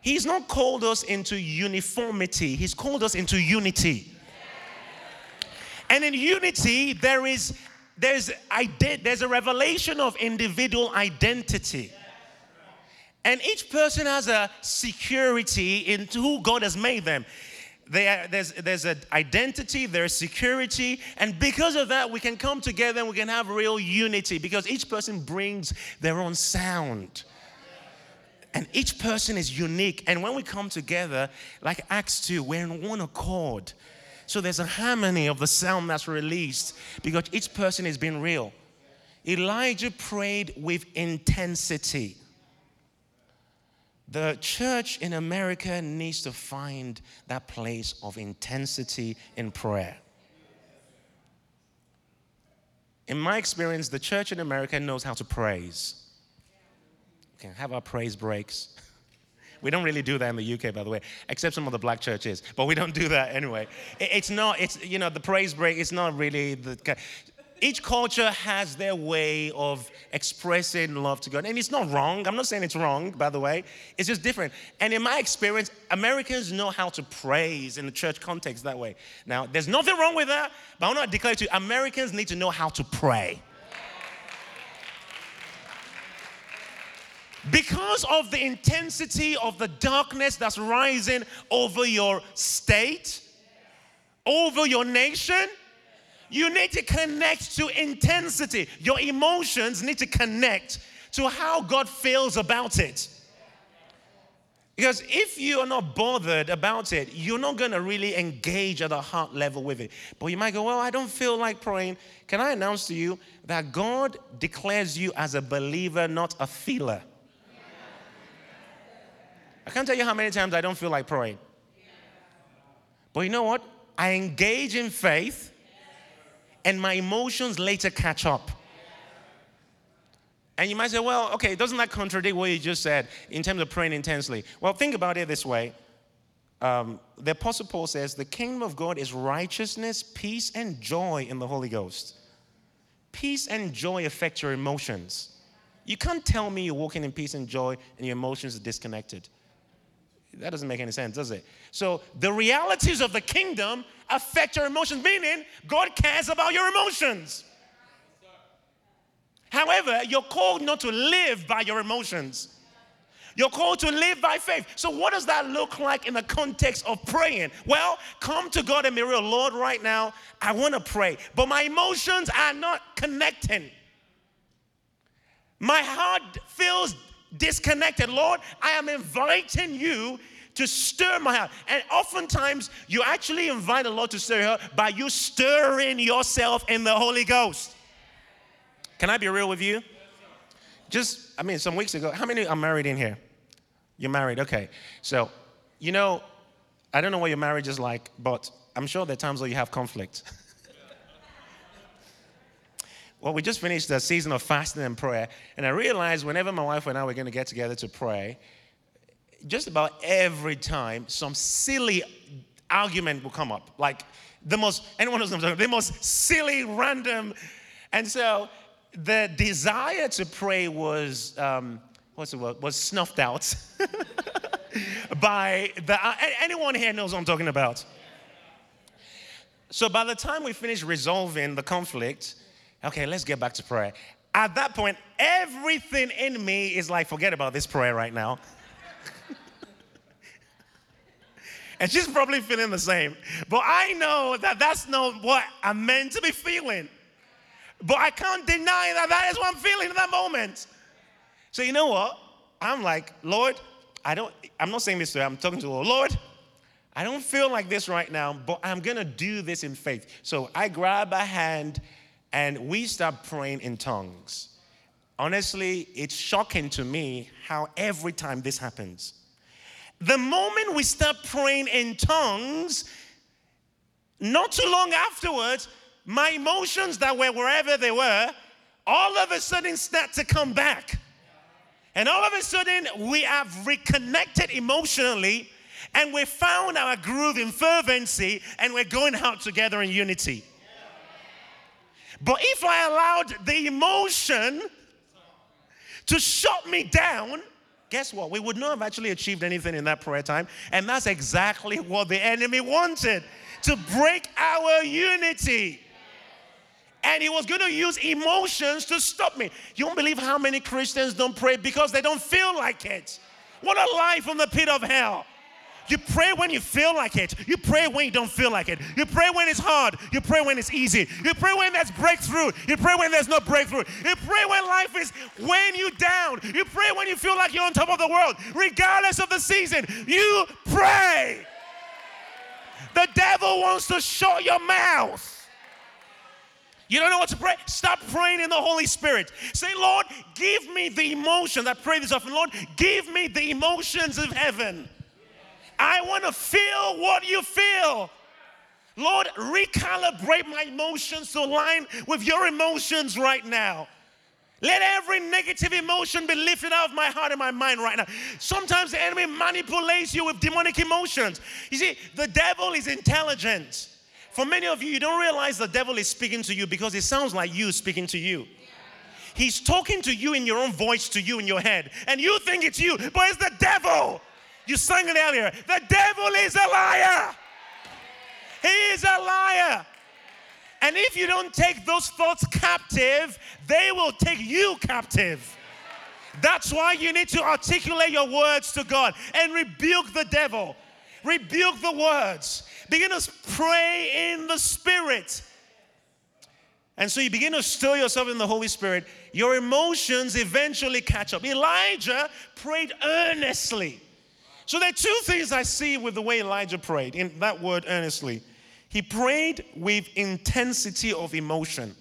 He's not called us into uniformity, He's called us into unity. And in unity, there is there's, there's a revelation of individual identity. And each person has a security into who God has made them. Are, there's there's an identity, there's security, and because of that, we can come together and we can have real unity because each person brings their own sound. And each person is unique. And when we come together, like Acts 2, we're in one accord. So there's a harmony of the sound that's released because each person is being real. Elijah prayed with intensity. The church in America needs to find that place of intensity in prayer. In my experience, the church in America knows how to praise. We can have our praise breaks. <laughs> We don't really do that in the UK, by the way, except some of the black churches. But we don't do that anyway. It's not, it's, you know, the praise break is not really the each culture has their way of expressing love to God. And it's not wrong. I'm not saying it's wrong, by the way. It's just different. And in my experience, Americans know how to praise in the church context that way. Now, there's nothing wrong with that, but I want to declare to you Americans need to know how to pray. Because of the intensity of the darkness that's rising over your state, over your nation, you need to connect to intensity. Your emotions need to connect to how God feels about it. Because if you are not bothered about it, you're not going to really engage at a heart level with it. But you might go, Well, I don't feel like praying. Can I announce to you that God declares you as a believer, not a feeler? I can't tell you how many times I don't feel like praying. But you know what? I engage in faith and my emotions later catch up. And you might say, well, okay, doesn't that contradict what you just said in terms of praying intensely? Well, think about it this way. Um, the Apostle Paul says, the kingdom of God is righteousness, peace, and joy in the Holy Ghost. Peace and joy affect your emotions. You can't tell me you're walking in peace and joy and your emotions are disconnected. That doesn't make any sense, does it? So the realities of the kingdom affect your emotions, meaning God cares about your emotions. However, you're called not to live by your emotions. You're called to live by faith. So, what does that look like in the context of praying? Well, come to God and be real. Lord, right now, I want to pray, but my emotions are not connecting. My heart feels disconnected. Lord, I am inviting you to stir my heart. And oftentimes, you actually invite the Lord to stir your heart by you stirring yourself in the Holy Ghost. Can I be real with you? Just, I mean, some weeks ago, how many are married in here? You're married, okay. So, you know, I don't know what your marriage is like, but I'm sure there are times where you have conflict. <laughs> well, we just finished a season of fasting and prayer, and I realized whenever my wife and I were going to get together to pray, just about every time some silly argument will come up. Like the most, anyone knows what I'm the most silly, random. And so the desire to pray was, um, what's the word, was snuffed out <laughs> by the, uh, anyone here knows what I'm talking about. So by the time we finished resolving the conflict, okay, let's get back to prayer. At that point, everything in me is like, forget about this prayer right now. <laughs> And she's probably feeling the same. But I know that that's not what I'm meant to be feeling. But I can't deny that that is what I'm feeling in that moment. So you know what? I'm like, Lord, I don't, I'm not saying this to her, I'm talking to the Lord. Lord, I don't feel like this right now, but I'm gonna do this in faith. So I grab a hand and we start praying in tongues. Honestly, it's shocking to me how every time this happens. The moment we start praying in tongues, not too long afterwards, my emotions that were wherever they were, all of a sudden start to come back. And all of a sudden, we have reconnected emotionally and we found our groove in fervency and we're going out together in unity. But if I allowed the emotion to shut me down, guess what? We would not have actually achieved anything in that prayer time. And that's exactly what the enemy wanted to break our unity. And he was going to use emotions to stop me. You don't believe how many Christians don't pray because they don't feel like it. What a lie from the pit of hell. You pray when you feel like it. You pray when you don't feel like it. You pray when it's hard. You pray when it's easy. You pray when there's breakthrough. You pray when there's no breakthrough. You pray when life is weighing you down. You pray when you feel like you're on top of the world. Regardless of the season, you pray. The devil wants to shut your mouth. You don't know what to pray? Stop praying in the Holy Spirit. Say, Lord, give me the emotions. I pray this often. Lord, give me the emotions of heaven. I want to feel what you feel. Lord, recalibrate my emotions to align with your emotions right now. Let every negative emotion be lifted out of my heart and my mind right now. Sometimes the enemy manipulates you with demonic emotions. You see, the devil is intelligent. For many of you, you don't realize the devil is speaking to you because it sounds like you speaking to you. He's talking to you in your own voice to you in your head, and you think it's you, but it's the devil. You sang it earlier. The devil is a liar. He is a liar. And if you don't take those thoughts captive, they will take you captive. That's why you need to articulate your words to God and rebuke the devil. Rebuke the words. Begin to pray in the Spirit. And so you begin to stir yourself in the Holy Spirit. Your emotions eventually catch up. Elijah prayed earnestly. So there are two things I see with the way Elijah prayed in that word earnestly. He prayed with intensity of emotion.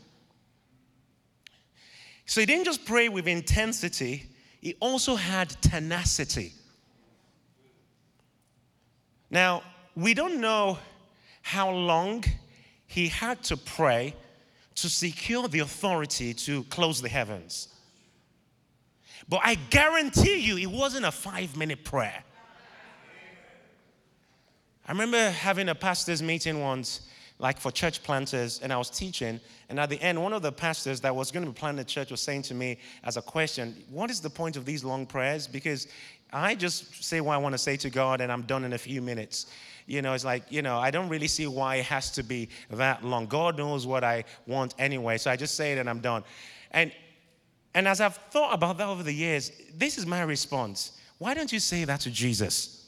So he didn't just pray with intensity, he also had tenacity. Now, we don't know how long he had to pray to secure the authority to close the heavens. But I guarantee you, it wasn't a five minute prayer. I remember having a pastor's meeting once, like for church planters, and I was teaching. And at the end, one of the pastors that was going to be plant the church was saying to me as a question, What is the point of these long prayers? Because I just say what I want to say to God, and I'm done in a few minutes. You know, it's like, you know, I don't really see why it has to be that long. God knows what I want anyway. So I just say it and I'm done. And and as I've thought about that over the years, this is my response. Why don't you say that to Jesus?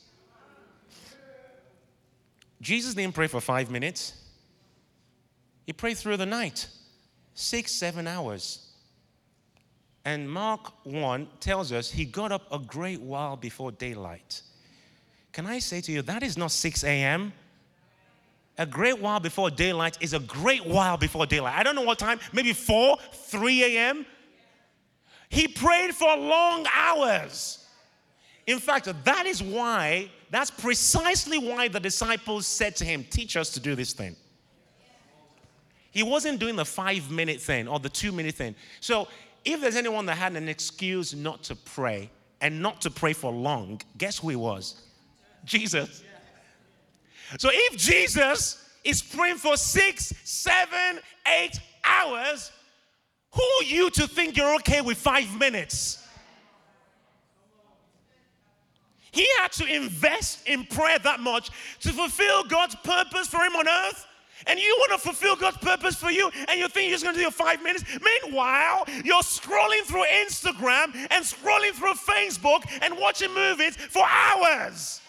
Jesus didn't pray for five minutes, he prayed through the night six, seven hours. And Mark 1 tells us he got up a great while before daylight. Can I say to you, that is not 6 a.m.? A great while before daylight is a great while before daylight. I don't know what time, maybe 4, 3 a.m. He prayed for long hours. In fact, that is why that's precisely why the disciples said to him, Teach us to do this thing. He wasn't doing the five minute thing or the two minute thing. So, if there's anyone that had an excuse not to pray and not to pray for long, guess who he was? Jesus. So, if Jesus is praying for six, seven, eight hours, who are you to think you're okay with five minutes? He had to invest in prayer that much to fulfill God's purpose for him on earth. And you want to fulfill God's purpose for you, and you think you're just going to do it five minutes. Meanwhile, you're scrolling through Instagram and scrolling through Facebook and watching movies for hours.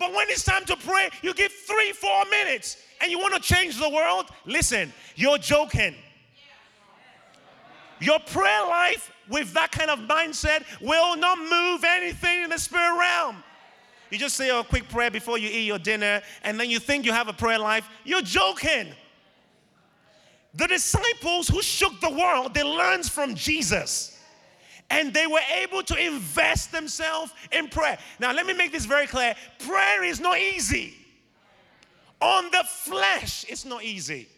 But when it's time to pray, you give three, four minutes, and you want to change the world. Listen, you're joking. Your prayer life with that kind of mindset will not move anything in the spirit realm. You just say a quick prayer before you eat your dinner, and then you think you have a prayer life. You're joking. The disciples who shook the world, they learned from Jesus. And they were able to invest themselves in prayer. Now, let me make this very clear prayer is not easy. On the flesh, it's not easy.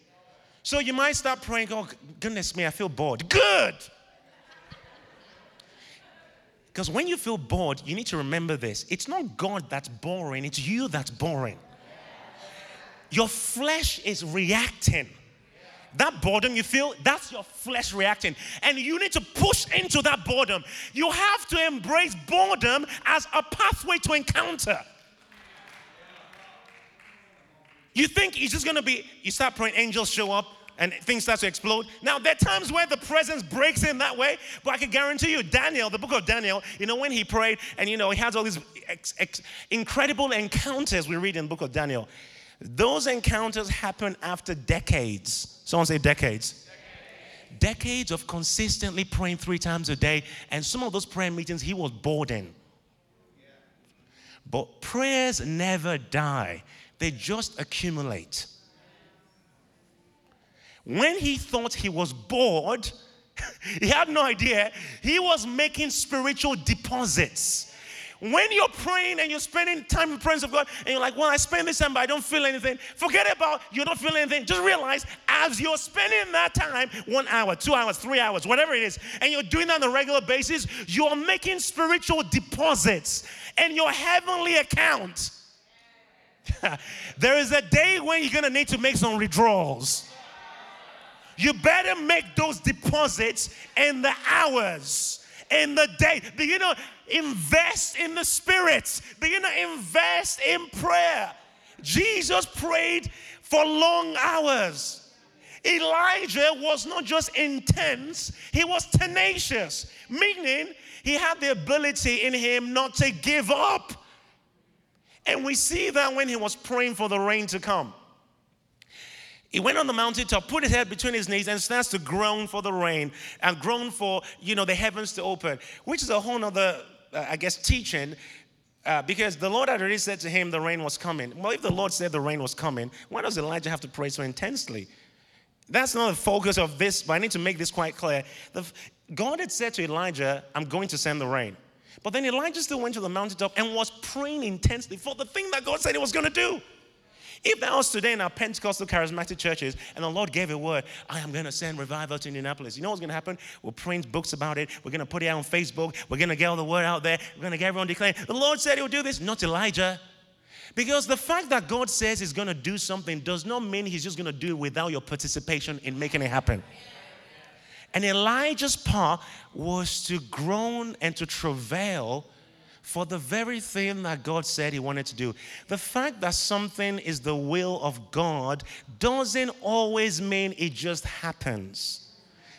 So you might start praying, oh, goodness me, I feel bored. Good. Because when you feel bored, you need to remember this it's not God that's boring, it's you that's boring. Your flesh is reacting. That boredom you feel, that's your flesh reacting. And you need to push into that boredom. You have to embrace boredom as a pathway to encounter. You think it's just gonna be, you start praying, angels show up, and things start to explode. Now, there are times where the presence breaks in that way, but I can guarantee you, Daniel, the book of Daniel, you know, when he prayed and, you know, he has all these ex- ex- incredible encounters we read in the book of Daniel. Those encounters happen after decades. Someone say decades. decades. Decades of consistently praying three times a day, and some of those prayer meetings he was bored in. But prayers never die, they just accumulate. When he thought he was bored, <laughs> he had no idea he was making spiritual deposits. When you're praying and you're spending time in presence of God, and you're like, Well, I spend this time, but I don't feel anything, forget about you're not feeling anything. Just realize as you're spending that time one hour, two hours, three hours, whatever it is and you're doing that on a regular basis, you're making spiritual deposits in your heavenly account. <laughs> there is a day when you're going to need to make some withdrawals. You better make those deposits in the hours in the day. Begin to invest in the spirits. Begin to invest in prayer. Jesus prayed for long hours. Elijah was not just intense, he was tenacious, meaning he had the ability in him not to give up. And we see that when he was praying for the rain to come. He went on the mountaintop, put his head between his knees, and starts to groan for the rain and groan for, you know, the heavens to open, which is a whole other, uh, I guess, teaching. Uh, because the Lord had already said to him the rain was coming. Well, if the Lord said the rain was coming, why does Elijah have to pray so intensely? That's not the focus of this, but I need to make this quite clear. The, God had said to Elijah, I'm going to send the rain. But then Elijah still went to the mountaintop and was praying intensely for the thing that God said he was going to do. If that was today in our Pentecostal charismatic churches and the Lord gave a word, I am going to send revival to Indianapolis, you know what's going to happen? We'll print books about it. We're going to put it out on Facebook. We're going to get all the word out there. We're going to get everyone declaring, the Lord said he would do this, not Elijah. Because the fact that God says he's going to do something does not mean he's just going to do it without your participation in making it happen. And Elijah's part was to groan and to travail for the very thing that God said He wanted to do. The fact that something is the will of God doesn't always mean it just happens.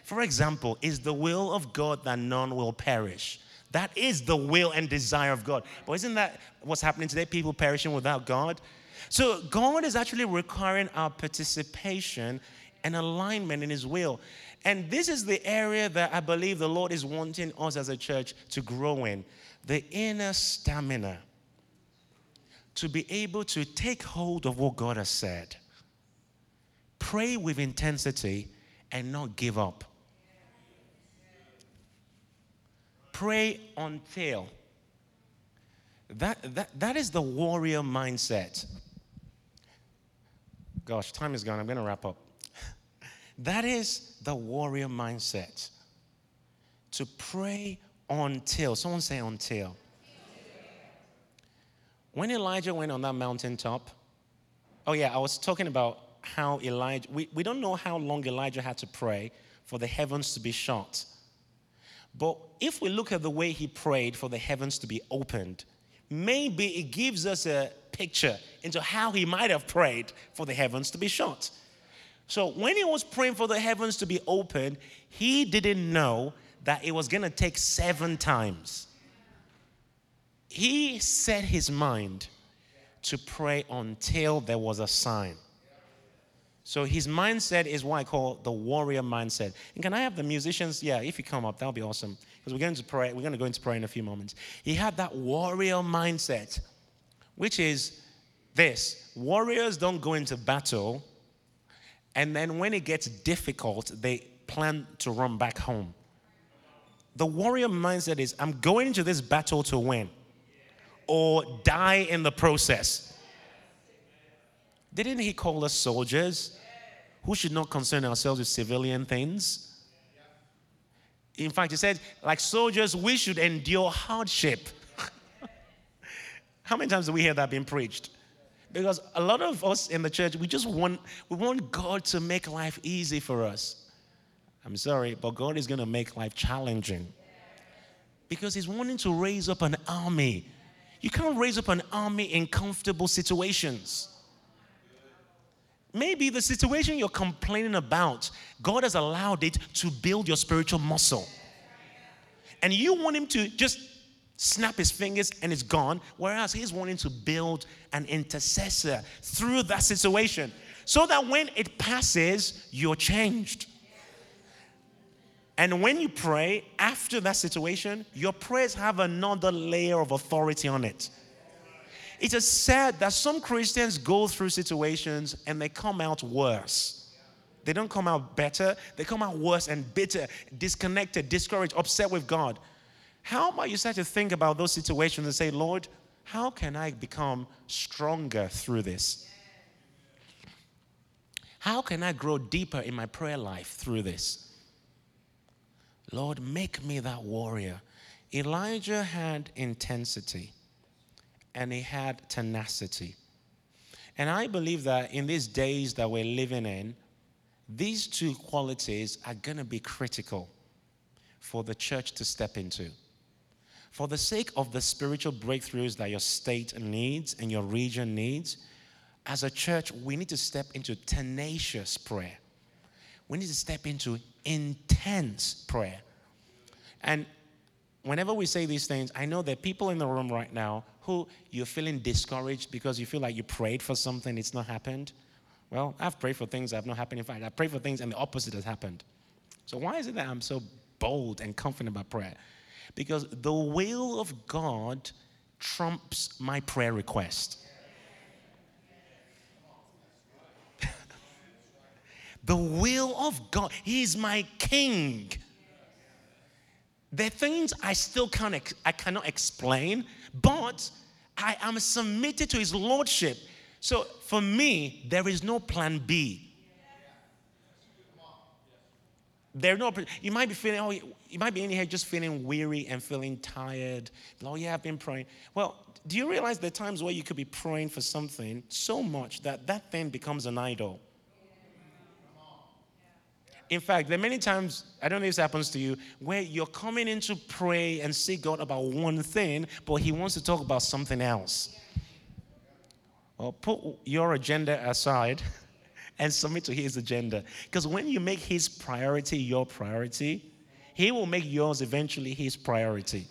For example, is the will of God that none will perish? That is the will and desire of God. But isn't that what's happening today? People perishing without God? So God is actually requiring our participation and alignment in His will. And this is the area that I believe the Lord is wanting us as a church to grow in the inner stamina to be able to take hold of what God has said, pray with intensity, and not give up. Pray until. That, that, that is the warrior mindset. Gosh, time is gone. I'm going to wrap up. <laughs> That is the warrior mindset. To pray until. Someone say until. When Elijah went on that mountaintop, oh yeah, I was talking about how Elijah, we, we don't know how long Elijah had to pray for the heavens to be shut. But if we look at the way he prayed for the heavens to be opened, maybe it gives us a picture into how he might have prayed for the heavens to be shut. So when he was praying for the heavens to be opened, he didn't know that it was going to take seven times. He set his mind to pray until there was a sign. So his mindset is what I call the warrior mindset. And can I have the musicians? Yeah, if you come up, that'll be awesome. Because we're going to pray. We're going to go into prayer in a few moments. He had that warrior mindset, which is this: warriors don't go into battle, and then when it gets difficult, they plan to run back home. The warrior mindset is I'm going into this battle to win or die in the process. Didn't he call us soldiers who should not concern ourselves with civilian things? In fact, he said, like soldiers, we should endure hardship. <laughs> How many times do we hear that being preached? Because a lot of us in the church, we just want, we want God to make life easy for us. I'm sorry, but God is going to make life challenging. Because He's wanting to raise up an army. You can't raise up an army in comfortable situations. Maybe the situation you're complaining about, God has allowed it to build your spiritual muscle. And you want Him to just snap His fingers and it's gone, whereas He's wanting to build an intercessor through that situation so that when it passes, you're changed. And when you pray after that situation, your prayers have another layer of authority on it. It is sad that some Christians go through situations and they come out worse. They don't come out better, they come out worse and bitter, disconnected, discouraged, upset with God. How about you start to think about those situations and say, Lord, how can I become stronger through this? How can I grow deeper in my prayer life through this? Lord, make me that warrior. Elijah had intensity and he had tenacity. And I believe that in these days that we're living in, these two qualities are going to be critical for the church to step into. For the sake of the spiritual breakthroughs that your state needs and your region needs, as a church, we need to step into tenacious prayer. We need to step into intense prayer. And whenever we say these things, I know there are people in the room right now who you're feeling discouraged because you feel like you prayed for something, it's not happened. Well, I've prayed for things that have not happened. In fact, I prayed for things and the opposite has happened. So why is it that I'm so bold and confident about prayer? Because the will of God trumps my prayer request. The will of God. He's my king. There are things I still can't, I cannot explain, but I am submitted to his lordship. So for me, there is no plan B. There no. You might be feeling. Oh, you might be in here just feeling weary and feeling tired. Oh yeah, I've been praying. Well, do you realize there are times where you could be praying for something so much that that thing becomes an idol? In fact, there are many times, I don't know if this happens to you, where you're coming in to pray and seek God about one thing, but He wants to talk about something else. Well, put your agenda aside <laughs> and submit to His agenda. Because when you make His priority your priority, He will make yours eventually His priority.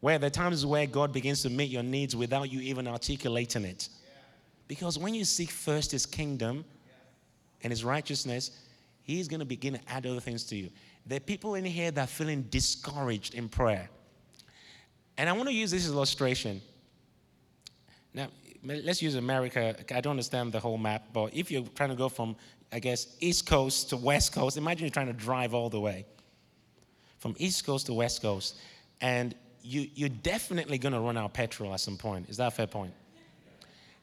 Where there are times where God begins to meet your needs without you even articulating it. Because when you seek first His kingdom and His righteousness, He's going to begin to add other things to you. There are people in here that are feeling discouraged in prayer. And I want to use this as illustration. Now, let's use America. I don't understand the whole map, but if you're trying to go from, I guess, East Coast to West Coast, imagine you're trying to drive all the way from East Coast to West Coast. And you, you're definitely going to run out of petrol at some point. Is that a fair point?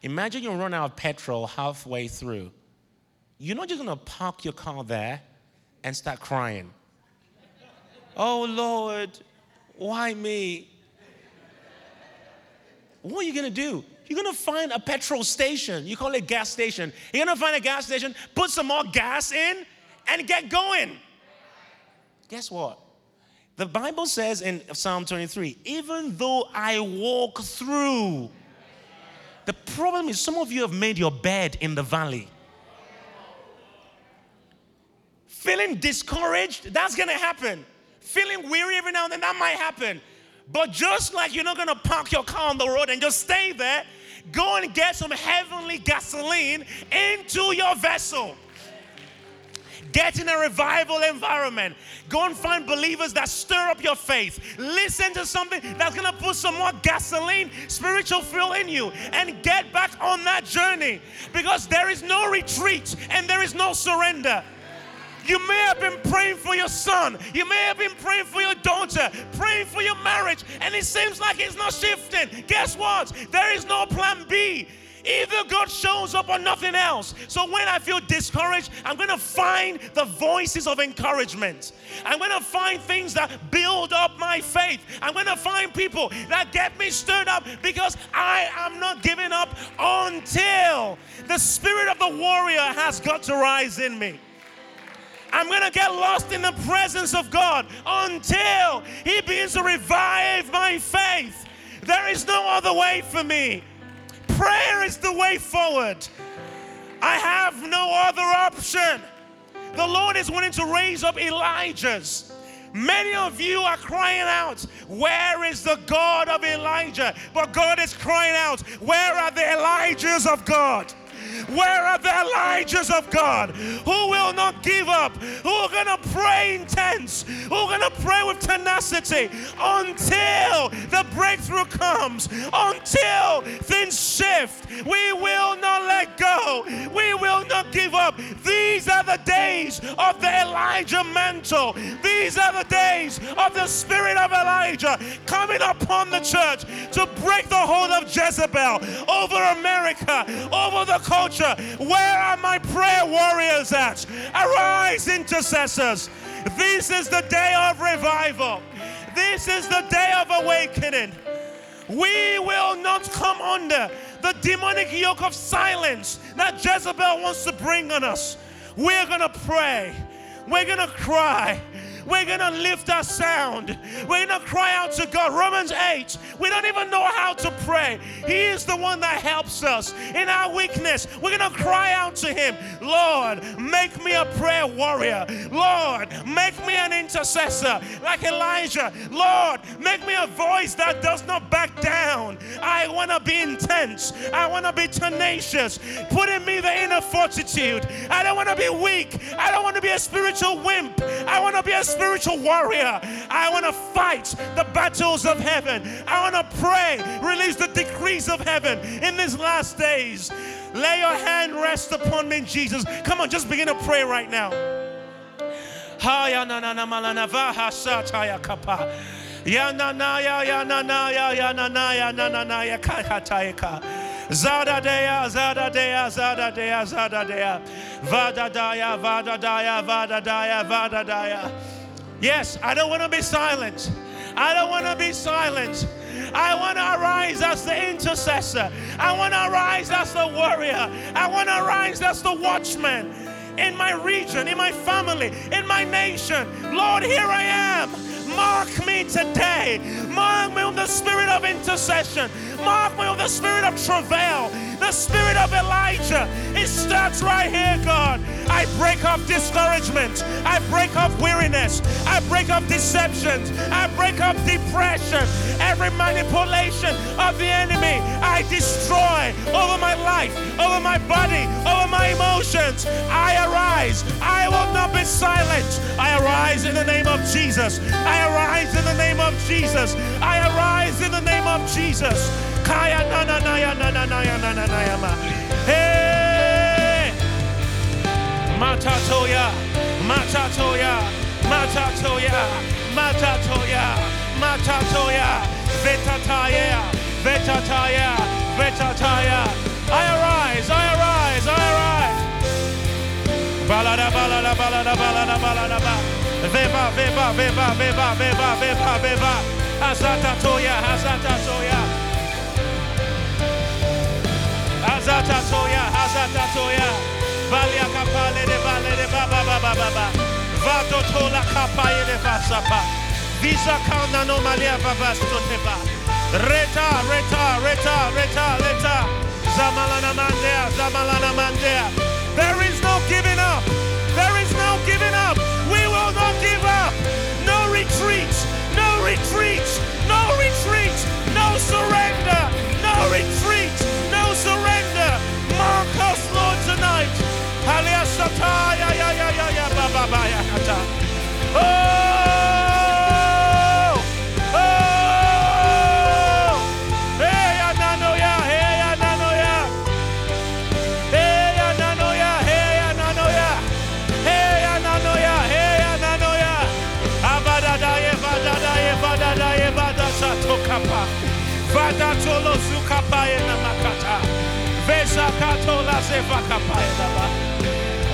Imagine you run out of petrol halfway through you're not just going to park your car there and start crying. oh, Lord, why me? What are you going to do? You're going to find a petrol station. You call it gas station. You're going to find a gas station, put some more gas in, and get going. Guess what? The Bible says in Psalm 23 even though I walk through, the problem is some of you have made your bed in the valley. Feeling discouraged, that's gonna happen. Feeling weary every now and then, that might happen. But just like you're not gonna park your car on the road and just stay there, go and get some heavenly gasoline into your vessel. Get in a revival environment. Go and find believers that stir up your faith. Listen to something that's going to put some more gasoline, spiritual fuel in you, and get back on that journey because there is no retreat and there is no surrender. You may have been praying for your son. You may have been praying for your daughter, praying for your marriage, and it seems like it's not shifting. Guess what? There is no plan B. Either God shows up or nothing else. So when I feel discouraged, I'm going to find the voices of encouragement. I'm going to find things that build up my faith. I'm going to find people that get me stirred up because I am not giving up until the spirit of the warrior has got to rise in me. I'm going to get lost in the presence of God until He begins to revive my faith. There is no other way for me. Prayer is the way forward. I have no other option. The Lord is wanting to raise up Elijahs. Many of you are crying out, Where is the God of Elijah? But God is crying out, Where are the Elijahs of God? Where are the Elijahs of God? Who will not give up, who are going to pray intense, who are going to pray with tenacity until the breakthrough comes, until things shift? We will not let go, we will not give up. These are the days of the Elijah mantle, these are the days of the spirit of Elijah coming upon the church to break the hold of Jezebel over America, over the culture culture. Where are my prayer warriors at? Arise, intercessors. This is the day of revival. This is the day of awakening. We will not come under the demonic yoke of silence that Jezebel wants to bring on us. We're going to pray. We're going to cry. We're going to lift our sound. We're going to cry out to God. Romans 8. We don't even know how to pray. He is the one that helps us in our weakness. We're going to cry out to Him Lord, make me a prayer warrior. Lord, make me an intercessor like Elijah. Lord, make me a voice that does not back down. I want to be intense. I want to be tenacious. Put in me the inner fortitude. I don't want to be weak. I don't want to be a spiritual wimp. I want to be a spiritual warrior. I want to fight the battles of heaven. I want to pray, release the decrees of heaven in these last days. Lay your hand rest upon me, Jesus. Come on, just begin to pray right now. Yes, I don't want to be silent. I don't want to be silent. I want to arise as the intercessor. I want to arise as the warrior. I want to arise as the watchman in my region, in my family, in my nation. Lord, here I am. Mark me today. Mark me with the spirit of intercession. Mark me with the spirit of travail the spirit of Elijah. It starts right here, God. I break off discouragement. I break off weariness. I break off deceptions. I break off depression. Every manipulation of the enemy, I destroy over my life, over my body, over my emotions. I arise. I will not be silent. I arise in the name of Jesus. Arise in the name of Jesus. I arise in the name of Jesus. Kaya na na na ya na na na ya na na na ya ma. Hey! Matatoya, matatoya, matatoya, matatoya, matatoya, vetataya, vetataya, vetataya. I arise, I arise, I arise. Balada, balada, balada, balada, balada, ba. Veva, veva, veva, veva, veva, veva, veva. Hazata toya, hazata toya. Hazata toya, hazata toya. Valia kapale de vale de baba baba baba. Vato tola kapaye de vasapa. Visa kauna no malia babasto teba. Reta, reta, reta, reta, reta. Zamalana mandea, zamalana mandea. There is no giving up. Surrender. No retreat no surrender. Mark us, Lord, tonight. Oh!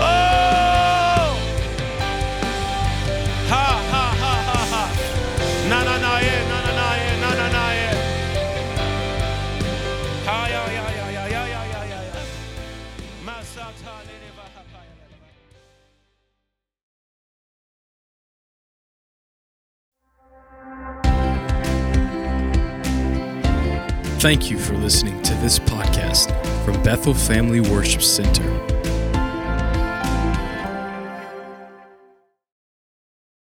Oh! Ha ha ha ha ha. Na na na na na na na na na. Ha ya ya ya ya ya ya ya ya. Masata. Thank you for listening to this podcast from Bethel Family Worship Center.